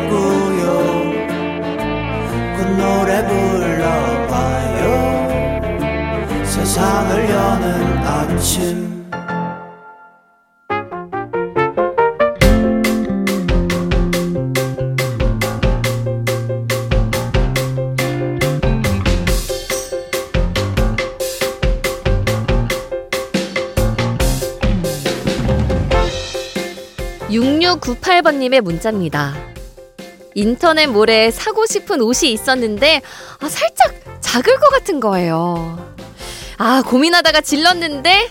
그 노래 불러봐요 세상을 여는 아침 6698번님의 문자입니다. 인터넷 몰에 사고 싶은 옷이 있었는데, 아, 살짝 작을 것 같은 거예요. 아, 고민하다가 질렀는데,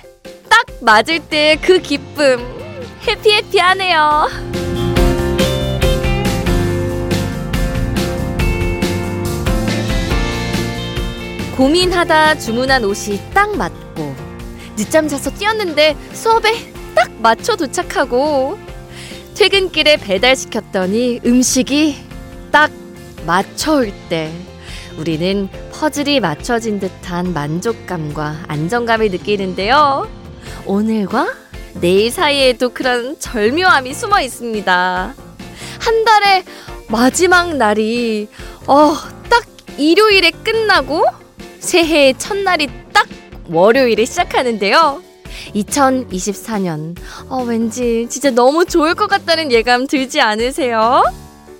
딱 맞을 때 그 기쁨. 해피해피하네요. 고민하다 주문한 옷이 딱 맞고, 늦잠 자서 뛰었는데 수업에 딱 맞춰 도착하고, 퇴근길에 배달시켰더니 음식이 딱 맞춰올 때 우리는 퍼즐이 맞춰진 듯한 만족감과 안정감을 느끼는데요. 오늘과 내일 사이에도 그런 절묘함이 숨어 있습니다. 한 달의 마지막 날이 어, 딱 일요일에 끝나고 새해의 첫날이 딱 월요일에 시작하는데요. 2024년. 어, 왠지 진짜 너무 좋을 것 같다는 예감 들지 않으세요?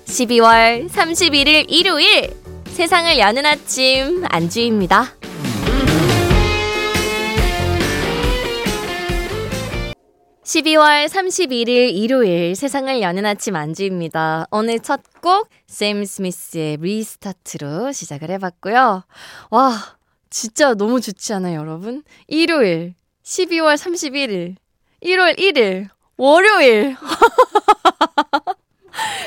12월 31일 일요일 세상을 여는 아침 안주입니다. 12월 31일 일요일 세상을 여는 아침 안주입니다. 오늘 첫 곡 샘 스미스의 리스타트로 시작을 해봤고요. 와 진짜 너무 좋지 않아요 여러분? 일요일 12월 31일, 1월 1일, 월요일.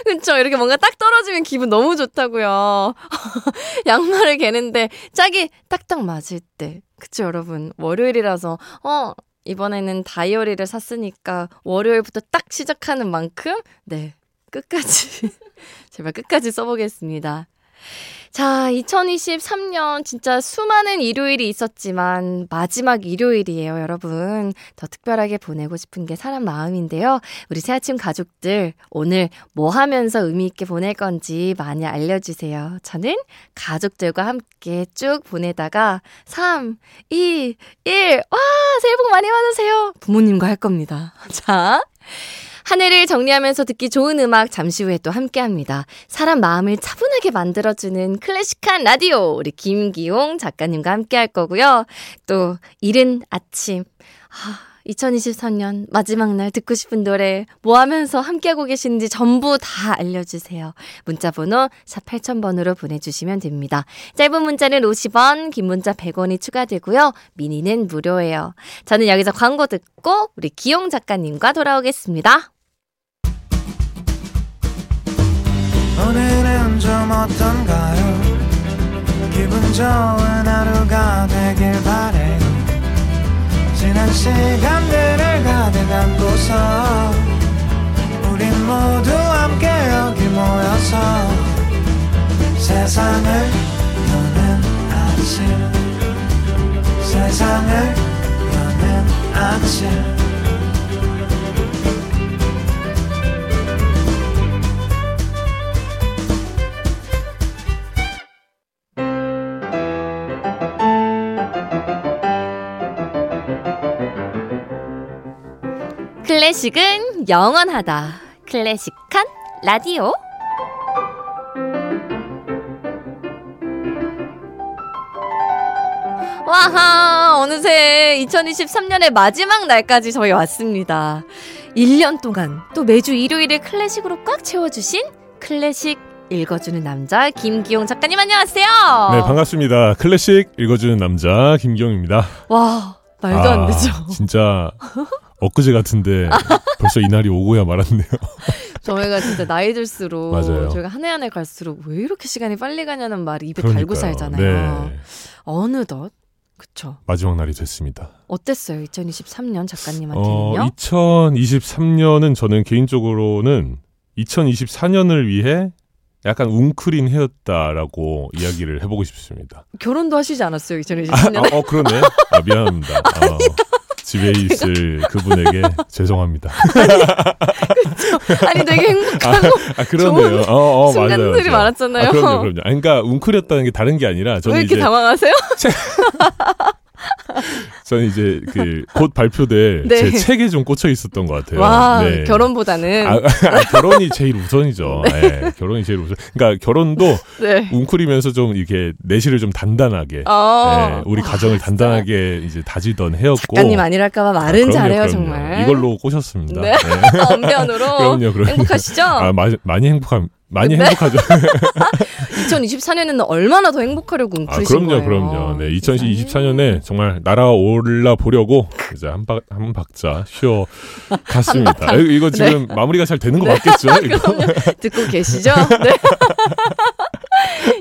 그쵸. 이렇게 뭔가 딱 떨어지면 기분 너무 좋다고요. 양말을 개는데 짝이 딱딱 맞을 때. 그쵸, 여러분. 월요일이라서, 어, 이번에는 다이어리를 샀으니까 월요일부터 딱 시작하는 만큼, 네. 끝까지, 제발 끝까지 써보겠습니다. 자, 2023년 진짜 수많은 일요일이 있었지만 마지막 일요일이에요, 여러분. 더 특별하게 보내고 싶은 게 사람 마음인데요. 우리 새아침 가족들 오늘 뭐 하면서 의미 있게 보낼 건지 많이 알려주세요. 저는 가족들과 함께 쭉 보내다가 3, 2, 1, 와, 새해 복 많이 받으세요. 부모님과 할 겁니다. 자. 한 해를 정리하면서 듣기 좋은 음악 잠시 후에 또 함께 합니다. 사람 마음을 차분하게 만들어주는 클래식한 라디오. 우리 김기용 작가님과 함께 할 거고요. 또, 이른 아침. 아, 2023년 마지막 날 듣고 싶은 노래 뭐 하면서 함께하고 계시는지 전부 다 알려주세요. 문자번호 샵 8000번으로 보내주시면 됩니다. 짧은 문자는 50원, 긴 문자 100원이 추가되고요. 미니는 무료예요. 저는 여기서 광고 듣고 우리 기용 작가님과 돌아오겠습니다. 오늘은 좀 어떤가요? 기분 좋은 하루가 되길 바래요. 지난 시간들을 가득 안고서 우린 모두 함께 여기 모여서 세상을 여는 아침. 세상을 여는 아침 클래식은 영원하다. 클래식한 라디오. 와하, 어느새 2023년의 마지막 날까지 저희 왔습니다. 1년 동안 또 매주 일요일을 클래식으로 꽉 채워주신 클래식 읽어주는 남자 김기용 작가님 안녕하세요. 네, 반갑습니다. 클래식 읽어주는 남자 김기용입니다. 와, 말도 아, 안 되죠. 진짜 엊그제 같은데 벌써 이날이 오고야 말았네요. 저희가 진짜 나이 들수록 맞아요. 저희가 한 해 한 해 갈수록 왜 이렇게 시간이 빨리 가냐는 말이 입에 달고 그러니까요. 살잖아요. 네. 어느덧 그쵸. 마지막 날이 됐습니다. 어땠어요? 2023년 어, 작가님한테는요? 2023년은 저는 개인적으로는 2024년을 위해 약간 웅크린 해였다라고 이야기를 해보고 싶습니다. 결혼도 하시지 않았어요? 아, 2023년에? 어, 어, 그러네. 아, 미안합니다. 아, 집에 있을 그분에게 죄송합니다. 아니 되게 행복하고 아, 그러네요. 어, 어, 맞아요. 순간들이 맞아요. 많았잖아요. 아, 그럼요, 그럼요. 아, 그러니까 웅크렸다는 게 다른 게 아니라 저는 왜 이렇게 이제 당황하세요? 저는 이제 그 곧 발표될 네. 제 책에 좀 꽂혀 있었던 것 같아요. 와 네. 결혼보다는 아, 아, 결혼이 제일 우선이죠. 네, 결혼이 제일 우선. 그러니까 결혼도 네. 웅크리면서 좀 이렇게 내실을 좀 단단하게, 어. 네, 우리 가정을 단단하게 이제 다지던 해였고. 작가님 아니랄까봐 말은 아, 그럼요, 잘해요 그럼요. 정말. 이걸로 꼬셨습니다. 네. 네. 언변으로 그럼요, 그럼요. 행복하시죠? 아, 마, 많이 행복함. 많이 네. 행복하죠. 2024년에는 얼마나 더 행복하려고 아, 웅크리신 그럼요, 거예요. 그럼요. 네, 2024년에 정말 날아올라 보려고 이제 한, 박, 한 박자 쉬어 갔습니다. 아, 이거 지금 마무리가 잘 되는 거 맞겠죠? 이거? 그럼요. 듣고 계시죠? 네.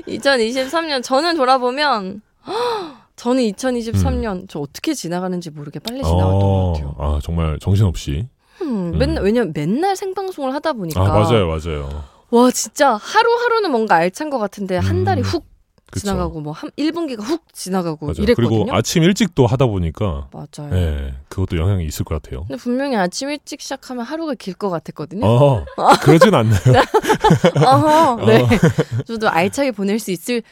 2023년 저는 돌아보면 저는 2023년 저 어떻게 지나가는지 모르게 빨리 지나갔던 것 같아요. 아, 정말 정신없이. 음, 맨날 왜냐면 맨날 생방송을 하다 보니까 아, 맞아요, 맞아요. 와 진짜 하루하루는 뭔가 알찬 것 같은데 한 음, 달이 훅 그쵸. 지나가고 뭐 한 1분기가 훅 지나가고 맞아요. 이랬거든요. 그리고 아침 일찍 또 하다 보니까 맞아요. 네, 그것도 영향이 있을 것 같아요. 근데 분명히 아침 일찍 시작하면 하루가 길 것 같았거든요. 어, 그러진 않나요? 어허, 네. 어. 저도 알차게 보낼 수 있을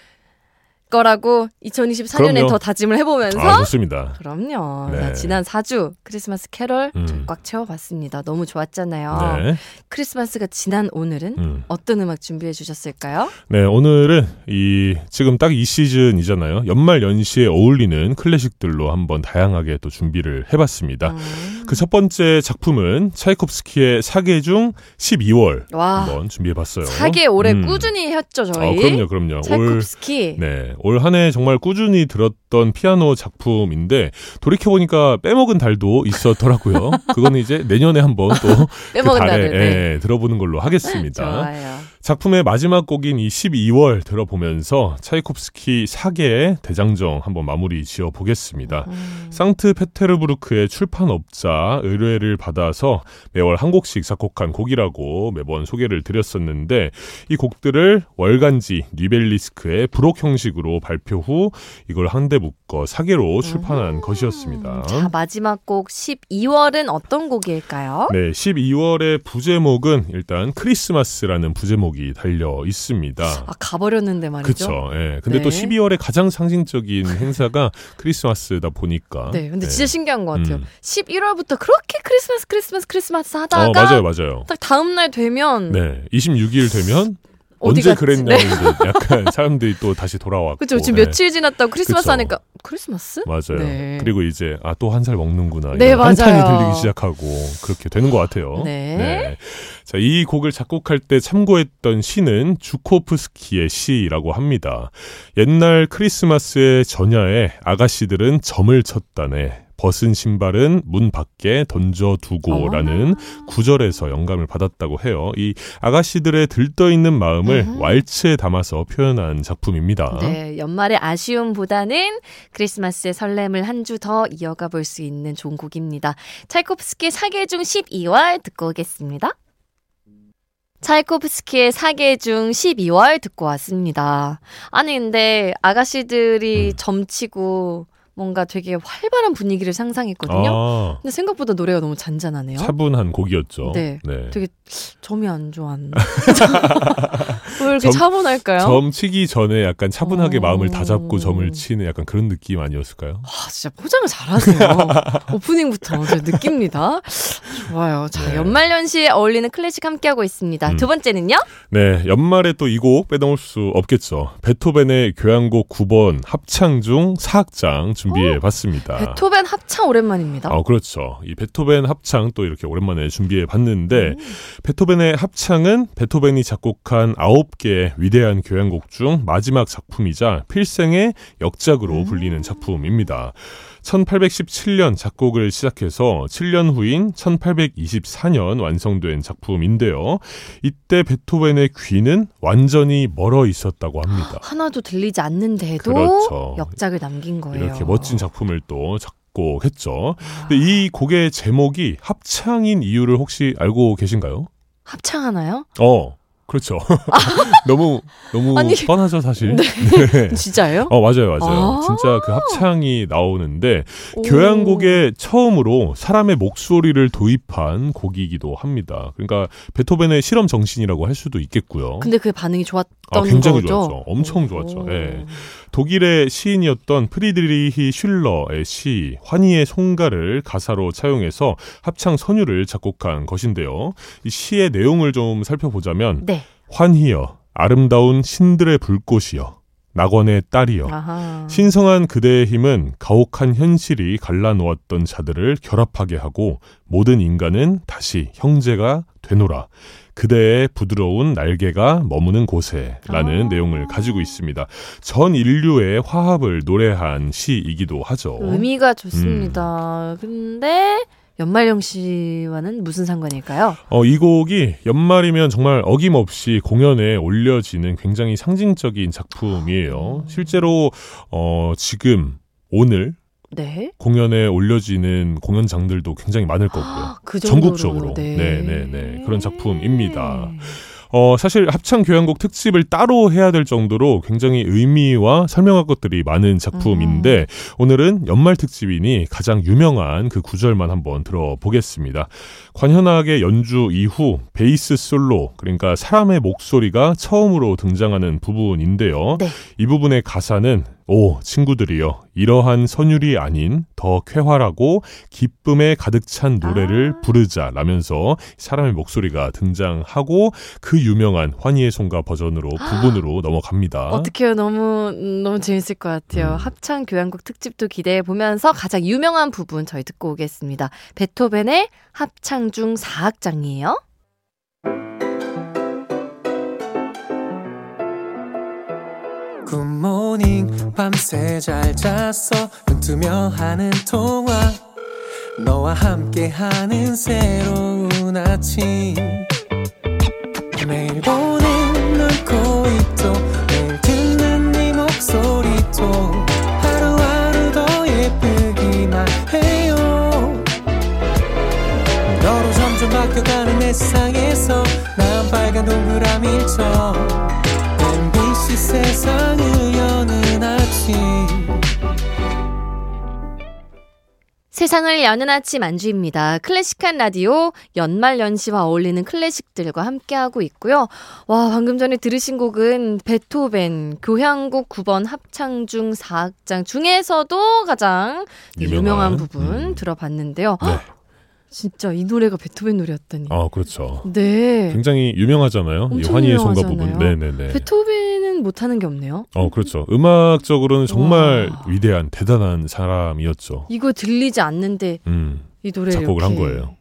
거라고 2024년에 그럼요. 더 다짐을 해보면서 아, 좋습니다. 그럼요. 네. 자, 지난 4주 크리스마스 캐럴 음. 꽉 채워봤습니다. 너무 좋았잖아요. 네. 크리스마스가 지난 오늘은 음. 어떤 음악 준비해 주셨을까요? 네, 오늘은 이 지금 딱 이 시즌이잖아요. 연말 연시에 어울리는 클래식들로 한번 다양하게 또 준비를 해봤습니다. 음. 그 첫 번째 작품은 차이콥스키의 사계 중 12월 와, 한번 준비해봤어요. 사계 올해 음. 꾸준히 했죠 저희. 어, 그럼요, 그럼요. 올 차이콥스키. 네, 올 한 해 정말 꾸준히 들었던 피아노 작품인데 돌이켜 보니까 빼먹은 달도 있었더라고요. 그거는 이제 내년에 한번 또 빼먹은 그 달에. 네. 예, 들어보는 걸로 하겠습니다. 좋아요. 작품의 마지막 곡인 이 12월 들어보면서 차이콥스키 사계의 대장정 한번 마무리 지어 보겠습니다. 음. 상트페테르부르크의 출판업자 의뢰를 받아서 매월 한 곡씩 작곡한 곡이라고 매번 소개를 드렸었는데 이 곡들을 월간지 뉴벨리스크의 부록 형식으로 발표 후 이걸 한데 묶어 사계로 출판한 것이었습니다. 자, 마지막 곡 12월은 어떤 곡일까요? 네, 12월의 부제목은 일단 크리스마스라는 부제목 이 달려 있습니다. 아, 가버렸는데 말이죠. 그쵸. 예. 근데 네. 또 12월의 가장 상징적인 행사가 크리스마스다 보니까. 네, 근데 예. 진짜 신기한 것 같아요. 음. 11월부터 그렇게 크리스마스, 크리스마스, 크리스마스 하다가 어, 맞아요, 맞아요. 딱 다음 날 되면 네. 26일 되면 언제? 그랬냐 이제 약간 사람들이 또 다시 돌아왔고. 그죠? 지금 네. 며칠 지났다고 크리스마스 그쵸. 하니까 크리스마스? 맞아요. 네. 그리고 이제 아 또 한 살 먹는구나. 네, 한탄이. 들리기 시작하고 그렇게 되는 것 같아요. 네. 자, 이 곡을 작곡할 때 참고했던 시는 주코프스키의 시라고 합니다. 옛날 크리스마스의 전야에 아가씨들은 점을 쳤다네. 벗은 신발은 문 밖에 던져두고라는 구절에서 영감을 받았다고 해요. 이 아가씨들의 들떠 있는 마음을 음. 왈츠에 담아서 표현한 작품입니다. 네, 연말의 아쉬움보다는 크리스마스의 설렘을 한 주 더 이어가 볼 수 있는 좋은 곡입니다. 차이코프스키 사계 중 12월 듣고 오겠습니다. 차이코프스키의 사계 중 12월 듣고 왔습니다. 아니 근데 아가씨들이 음. 점치고 뭔가 되게 활발한 분위기를 상상했거든요. 아, 근데 생각보다 노래가 너무 잔잔하네요. 차분한 곡이었죠. 네. 네. 되게 점이 안 좋았나? 왜 이렇게 점- 차분할까요? 점 치기 전에 약간 차분하게 어. 마음을 다잡고 점을 치는 약간 그런 느낌 아니었을까요? 아, 진짜 포장을 잘하세요. 오프닝부터 저 느낍니다. 좋아요. 자, 네. 연말연시에 어울리는 클래식 함께하고 있습니다. 음. 두 번째는요? 네, 연말에 또 이 곡 빼놓을 수 없겠죠. 베토벤의 교향곡 9번 합창 중 4악장 준비해 봤습니다. 어? 베토벤 합창 오랜만입니다. 어, 그렇죠. 이 베토벤 합창 또 이렇게 오랜만에 준비해 봤는데, 음. 베토벤의 합창은 베토벤이 작곡한 9 함께 위대한 교향곡 중 마지막 작품이자 필생의 역작으로 음. 불리는 작품입니다. 1817년 작곡을 시작해서 7년 후인 1824년 완성된 작품인데요. 이때 베토벤의 귀는 완전히 멀어 있었다고 합니다. 하나도 들리지 않는데도 그렇죠. 역작을 남긴 거예요. 이렇게 멋진 작품을 또 작곡 했죠. 근데 이 곡의 제목이 합창인 이유를 혹시 알고 계신가요? 합창하나요? 어, 그렇죠. 너무 너무 아니, 뻔하죠, 사실. 네. 진짜예요? 어, 맞아요, 맞아요. 아. 진짜 그 합창이 나오는데 오. 교향곡에 처음으로 사람의 목소리를 도입한 곡이기도 합니다. 그러니까 베토벤의 실험 정신이라고 할 수도 있겠고요. 근데 그 반응이 좋았던 아, 굉장히 거죠? 좋았죠. 엄청 오. 좋았죠. 예. 독일의 시인이었던 프리드리히 슐러의 시 환희의 송가를 가사로 차용해서 합창 선율을 작곡한 것인데요. 이 시의 내용을 좀 살펴보자면 네. 환희여 아름다운 신들의 불꽃이여 낙원의 딸이여 아하. 신성한 그대의 힘은 가혹한 현실이 갈라놓았던 자들을 결합하게 하고 모든 인간은 다시 형제가 되노라. 그대의 부드러운 날개가 머무는 곳에 라는 아. 내용을 가지고 있습니다. 전 인류의 화합을 노래한 시이기도 하죠. 의미가 좋습니다. 음. 근데 연말령 씨와는 무슨 상관일까요? 어, 이 곡이 연말이면 정말 어김없이 공연에 올려지는 굉장히 상징적인 작품이에요. 실제로 어, 지금 오늘 네. 공연에 올려지는 공연장들도 굉장히 많을 거고요. 그 정도로, 전국적으로. 네. 네, 네, 네. 그런 작품입니다. 어, 사실 합창 교향곡 특집을 따로 해야 될 정도로 굉장히 의미와 설명할 것들이 많은 작품인데 음. 오늘은 연말 특집이니 가장 유명한 그 구절만 한번 들어보겠습니다. 관현악의 연주 이후 베이스 솔로 그러니까 사람의 목소리가 처음으로 등장하는 부분인데요. 네. 이 부분의 가사는 오 친구들이여 이러한 선율이 아닌 더 쾌활하고 기쁨에 가득 찬 노래를 아. 부르자 라면서 사람의 목소리가 등장하고 그 유명한 환희의 송가 버전으로 부분으로 넘어갑니다. 어떡해요. 너무, 음, 너무 재밌을 것 같아요. 음. 합창 교향곡 특집도 기대해 보면서 가장 유명한 부분 저희 듣고 오겠습니다. 베토벤의 합창 중 4악장이에요. 굿모닝 밤새 잘 잤어? 눈 뜨며 하는 통화. 너와 함께하는 새로운 아침. 매일 세상을 여는 아침 세상을 여는 아침 안주입니다. 클래식한 라디오 연말 연시와 어울리는 클래식들과 함께하고 있고요. 와 방금 전에 들으신 곡은 베토벤 교향곡 9번 합창 중 4악장 중에서도 가장 유명한, 유명한, 부분 음. 들어봤는데요. 네. 진짜 이 노래가 베토벤 노래였다니. 아 그렇죠. 네. 굉장히 유명하잖아요. 이 엄청 환희의 유명하잖아요. 부분. 네 네 네. 베토벤 은 못하는 게 없네요. 어 그렇죠. 음악적으로는 정말 와. 위대한 대단한 사람이었죠. 이거 들리지 않는데 음, 이 노래를 작곡을 한 이렇게 거예요.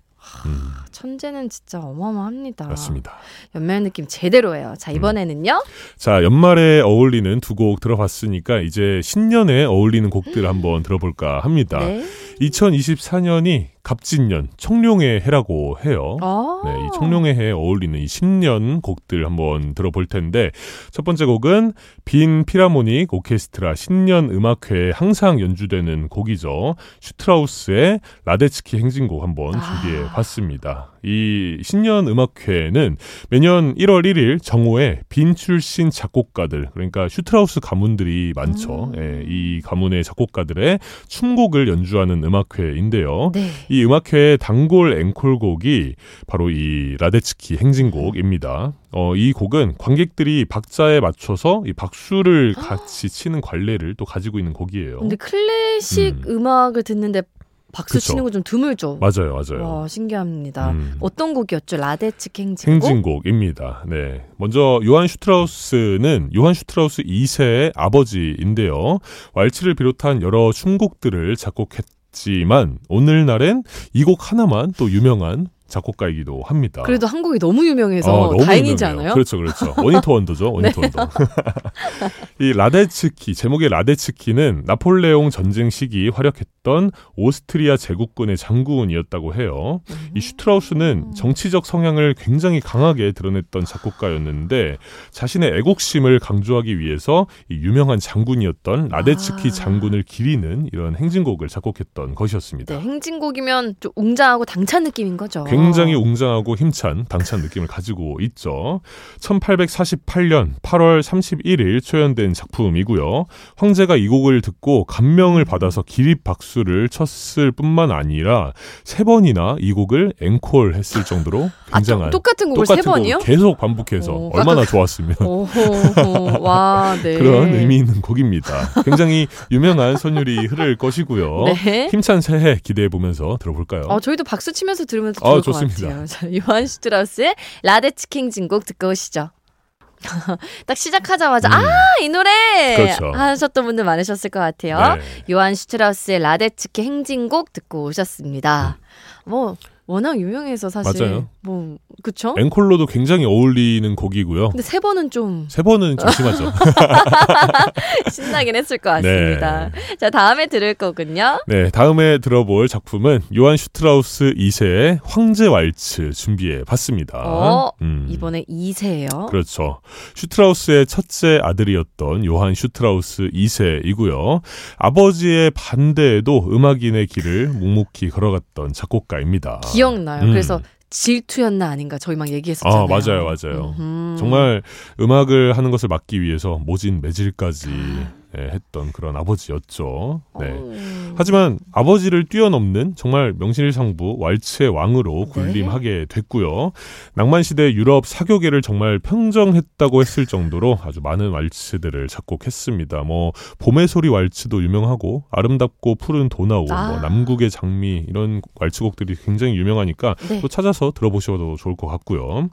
음, 천재는 진짜 어마어마합니다. 맞습니다. 연말 느낌 제대로예요. 자, 이번에는요. 자, 연말에 어울리는 두 곡 들어봤으니까 이제 신년에 어울리는 곡들 한번 들어볼까 합니다. 네. 2024년이 갑진년, 청룡의 해라고 해요. 아. 네, 이 청룡의 해에 어울리는 이 신년 곡들 한번 들어볼 텐데 첫 번째 곡은 빈 필하모닉 오케스트라 신년 음악회에 항상 연주되는 곡이죠. 슈트라우스의 라데츠키 행진곡 한번 아. 준비해 봤습니다. 이 신년 음악회는 매년 1월 1일 정오에 빈 출신 작곡가들 그러니까 슈트라우스 가문들이 많죠. 음. 예, 이 가문의 작곡가들의 춤곡을 연주하는 음악회인데요. 네. 이 음악회의 단골 앵콜곡이 바로 이 라데츠키 행진곡입니다. 어, 이 곡은 관객들이 박자에 맞춰서 이 박수를 같이 치는 관례를 또 가지고 있는 곡이에요. 근데 클래식 음. 악을 듣는데 박수 그쵸. 치는 거 좀 드물죠. 맞아요, 맞아요. 와, 신기합니다. 음. 어떤 곡이었죠? 라데츠키 행진곡? 행진곡입니다. 네. 먼저 요한 슈트라우스는 요한 슈트라우스 2세의 아버지인데요. 왈츠를 비롯한 여러 춤곡들을 작곡했 지만 오늘날엔 이 곡 하나만 또 유명한 작곡가이기도 합니다. 그래도 한 곡이 너무 유명해서 어, 너무 다행이지 유명해요. 않아요? 그렇죠, 그렇죠. one-hit wonder죠, one-hit wonder. 이 라데츠키 제목의 라데츠키는 나폴레옹 전쟁 시기 활약했던 오스트리아 제국군의 장군이었다고 해요. 이 슈트라우스는 정치적 성향을 굉장히 강하게 드러냈던 작곡가였는데 자신의 애국심을 강조하기 위해서 이 유명한 장군이었던 라데츠키 아. 장군을 기리는 이런 행진곡을 작곡했던 것이었습니다. 네, 행진곡이면 좀 웅장하고 당찬 느낌인 거죠. 굉장히 웅장하고 힘찬 당찬 느낌을 가지고 있죠. 1848년 8월 31일 초연된 작품이고요. 황제가 이 곡을 듣고 감명을 받아서 기립 박수를 쳤을 뿐만 아니라 세 번이나 이 곡을 앵콜 했을 정도로 아, 굉장한 또, 똑같은 곡을 세 똑같은 번이요? 곡을 계속 반복해서 오, 얼마나 좋았으면 오호, 와, 네. 그런 의미 있는 곡입니다. 굉장히 유명한 선율이 흐를 것이고요. 네. 힘찬 새해 기대해 보면서 들어볼까요? 어, 저희도 박수 치면서 들으면 더 아, 좋습니다. 자, 요한 슈트라우스의 라데츠키 행진곡 듣고 오시죠. 딱 시작하자마자 음. 아이 노래 그렇죠. 하셨던 분들 많으셨을 것 같아요. 네. 요한 슈트라우스의 라데츠키 행진곡 듣고 오셨습니다. 뭐 워낙 유명해서 사실 맞아요. 뭐 그쵸? 앵콜로도 굉장히 어울리는 곡이고요. 근데 세 번은 좀 세 번은 좀 심하죠. 신나긴 했을 것 같습니다. 자 다음에 들을 곡은요. 네, 다음에 들어볼 작품은 요한 슈트라우스 2세의 황제 왈츠 준비해 봤습니다. 어, 음, 이번에 2세예요. 그렇죠. 슈트라우스의 첫째 아들이었던 요한 슈트라우스 2세이고요. 아버지의 반대에도 음악인의 길을 묵묵히 걸어갔던 작곡가입니다. 기억나요. 음. 그래서 질투였나 아닌가 저희 막 얘기했었잖아요. 아, 맞아요, 맞아요. 음흠. 정말 음악을 하는 것을 막기 위해서 모진 매질까지 예, 했던 그런 아버지였죠. 네. 어우. 하지만 아버지를 뛰어넘는 정말 명실상부 왈츠의 왕으로 네. 군림하게 됐고요. 낭만 시대 유럽 사교계를 정말 평정했다고 했을 정도로 아주 많은 왈츠들을 작곡했습니다. 뭐 봄의 소리 왈츠도 유명하고 아름답고 푸른 도나우, 아. 뭐 남국의 장미 이런 왈츠곡들이 굉장히 유명하니까 네. 또 찾아서 들어보셔도 좋을 것 같고요.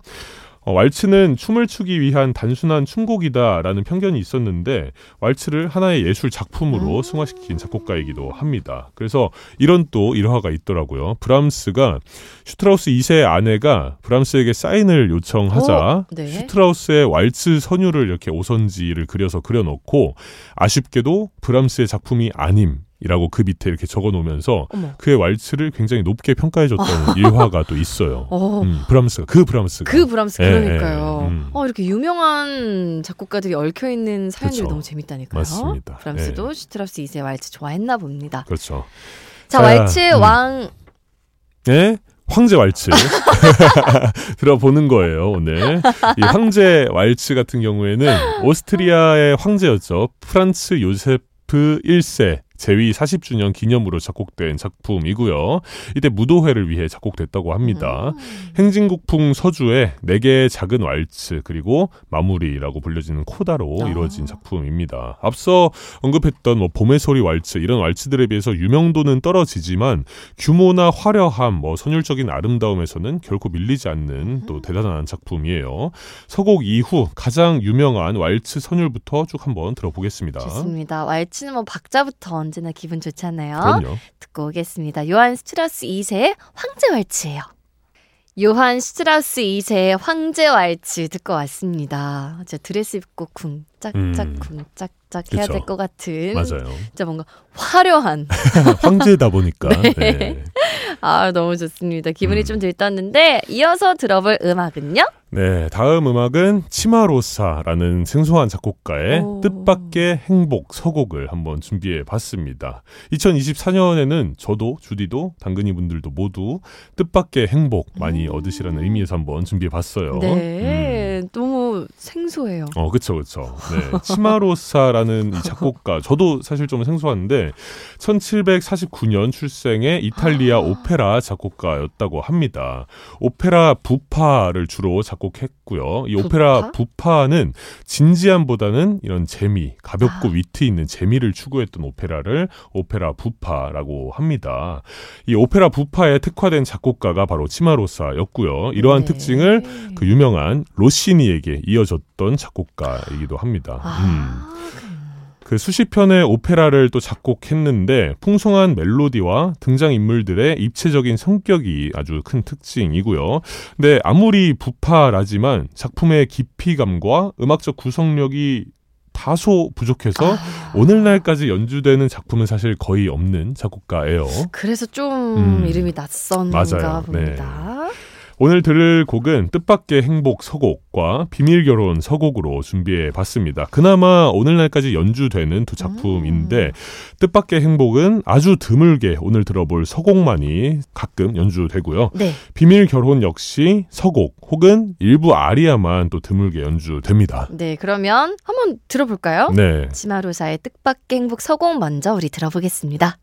어, 왈츠는 춤을 추기 위한 단순한 춤곡이다라는 편견이 있었는데 왈츠를 하나의 예술 작품으로 음. 승화시킨 작곡가이기도 합니다. 그래서 이런 또 일화가 있더라고요. 브람스가 슈트라우스 2세의 아내가 브람스에게 사인을 요청하자 어, 네. 슈트라우스의 왈츠 선율을 이렇게 오선지를 그려서 그려놓고 아쉽게도 브람스의 작품이 아님. 이라고 그 밑에 이렇게 적어 놓으면서 어머. 그의 왈츠를 굉장히 높게 평가해줬다는 일화가 또 있어요. 어, 음, 브람스가 그 브람스가 그 브람스 예, 그러니까요. 예, 음. 어 이렇게 유명한 작곡가들이 얽혀 있는 사연들이 그쵸. 너무 재밌다니까요. 맞습니다. 브람스도 예. 슈트라우스 2세 왈츠 좋아했나 봅니다. 그렇죠. 자, 자, 왈츠 음. 왕 네. 황제 왈츠 들어보는 거예요 오늘 이 황제 왈츠 같은 경우에는 오스트리아의 황제였죠 프란츠 요세프 1세 재위 40주년 기념으로 작곡된 작품이고요. 이때 무도회를 위해 작곡됐다고 합니다. 음. 행진곡풍 서주의 네 개의 작은 왈츠 그리고 마무리라고 불려지는 코다로 아. 이루어진 작품입니다. 앞서 언급했던 뭐 봄의 소리 왈츠 이런 왈츠들에 비해서 유명도는 떨어지지만 규모나 화려함, 뭐 선율적인 아름다움에서는 결코 밀리지 않는 또 대단한 작품이에요. 서곡 이후 가장 유명한 왈츠 선율부터 쭉 한번 들어보겠습니다. 좋습니다. 왈츠는 뭐 박자부터 언제나 기분 좋잖아요. 그럼요. 듣고 오겠습니다. 요한 스트라우스 2세의 황제 왈츠예요. 요한 스트라우스 2세의 황제 왈츠 듣고 왔습니다. 드레스 입고 쿵짝짝 음. 쿵짝 짝 해야. 될 것 같은 맞아요. 진짜 뭔가 화려한 황제다 보니까. 네. 네. 아 너무 좋습니다. 기분이 음. 좀 들떴는데 이어서 들어볼 음악은요? 네, 다음 음악은 치마로사라는 생소한 작곡가의 오. 뜻밖의 행복 서곡을 한번 준비해 봤습니다. 2024년에는 저도 주디도 당근이 분들도 모두 뜻밖의 행복 많이 얻으시라는 의미에서 한번 준비해 봤어요. 음. 네, 너무 생소해요. 어, 그쵸, 그쵸. 네. 치마로사라는 이 작곡가, 저도 사실 좀 생소한데, 1749년 출생의 이탈리아 오페라 작곡가였다고 합니다. 오페라 부파를 주로 작곡했고요. 이 오페라 부파 는 진지함보다는 이런 재미, 가볍고 아. 위트 있는 재미를 추구했던 오페라를 오페라 부파라고 합니다. 이 오페라 부파에 특화된 작곡가가 바로 치마로사였고요. 이러한 네. 특징을 그 유명한 로시 니에게 이어졌던 작곡가이기도 합니다. 음. 아, 그 수십 편의 오페라를 또 작곡했는데 풍성한 멜로디와 등장 인물들의 입체적인 성격이 아주 큰 특징이고요. 근데 아무리 부파라지만 작품의 깊이감과 음악적 구성력이 다소 부족해서 아, 오늘날까지 연주되는 작품은 사실 거의 없는 작곡가예요. 그래서 좀 음. 이름이 낯선가. 네. 봅니다. 오늘 들을 곡은 뜻밖의 행복 서곡과 비밀 결혼 서곡으로 준비해 봤습니다. 그나마 오늘날까지 연주되는 두 작품인데 음. 뜻밖의 행복은 아주 드물게 오늘 들어볼 서곡만이 가끔 연주되고요. 네. 비밀 결혼 역시 서곡 혹은 일부 아리아만 또 드물게 연주됩니다. 네, 그러면 한번 들어볼까요? 네. 치마로사의 뜻밖의 행복 서곡 먼저 우리 들어보겠습니다.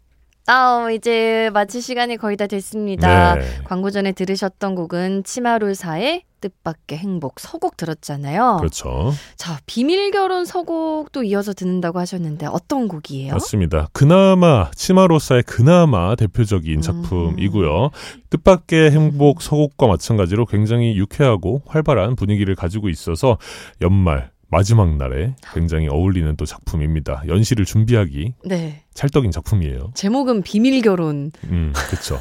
아, 이제 마칠 시간이 거의 다 됐습니다. 네. 광고 전에 들으셨던 곡은 치마로사의 뜻밖의 행복 서곡 들었잖아요. 그렇죠. 자, 비밀 결혼 서곡도 이어서 듣는다고 하셨는데 어떤 곡이에요? 맞습니다. 그나마 치마로사의 그나마 대표적인 음. 작품이고요. 뜻밖의 행복 서곡과 마찬가지로 굉장히 유쾌하고 활발한 분위기를 가지고 있어서 연말 마지막 날에 굉장히 어울리는 또 작품입니다. 연시를 준비하기 네. 찰떡인 작품이에요. 제목은 비밀 결혼. 음, 그렇죠.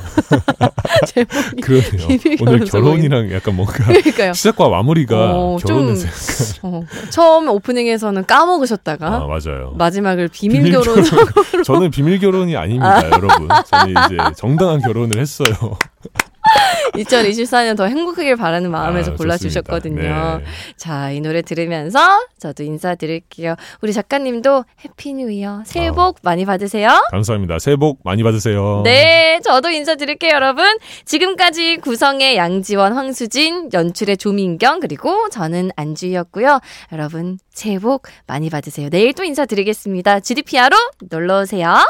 제목이 그러네요. 비밀 오늘 결혼 결혼이랑 약간 뭔가 그러니까요. 시작과 마무리가 어, 결혼은 좀- 어, 처음 오프닝에서는 까먹으셨다가 아 맞아요. 마지막을 비밀, 비밀 결혼 저는 비밀 결혼이 아닙니다, 여러분. 저는 이제 정당한 결혼을 했어요. 2024년 더 행복하길 바라는 마음에서 아, 골라주셨거든요. 네. 자, 이 노래 들으면서 저도 인사드릴게요. 우리 작가님도 Happy New Year 새해 아. 복 많이 받으세요. 감사합니다. 새해 복 많이 받으세요. 네, 저도 인사드릴게요, 여러분. 지금까지 구성의 양지원, 황수진, 연출의 조민경, 그리고 저는 안주희였고요. 여러분, 새해 복 많이 받으세요. 내일 또 인사드리겠습니다. GDPR로 놀러오세요.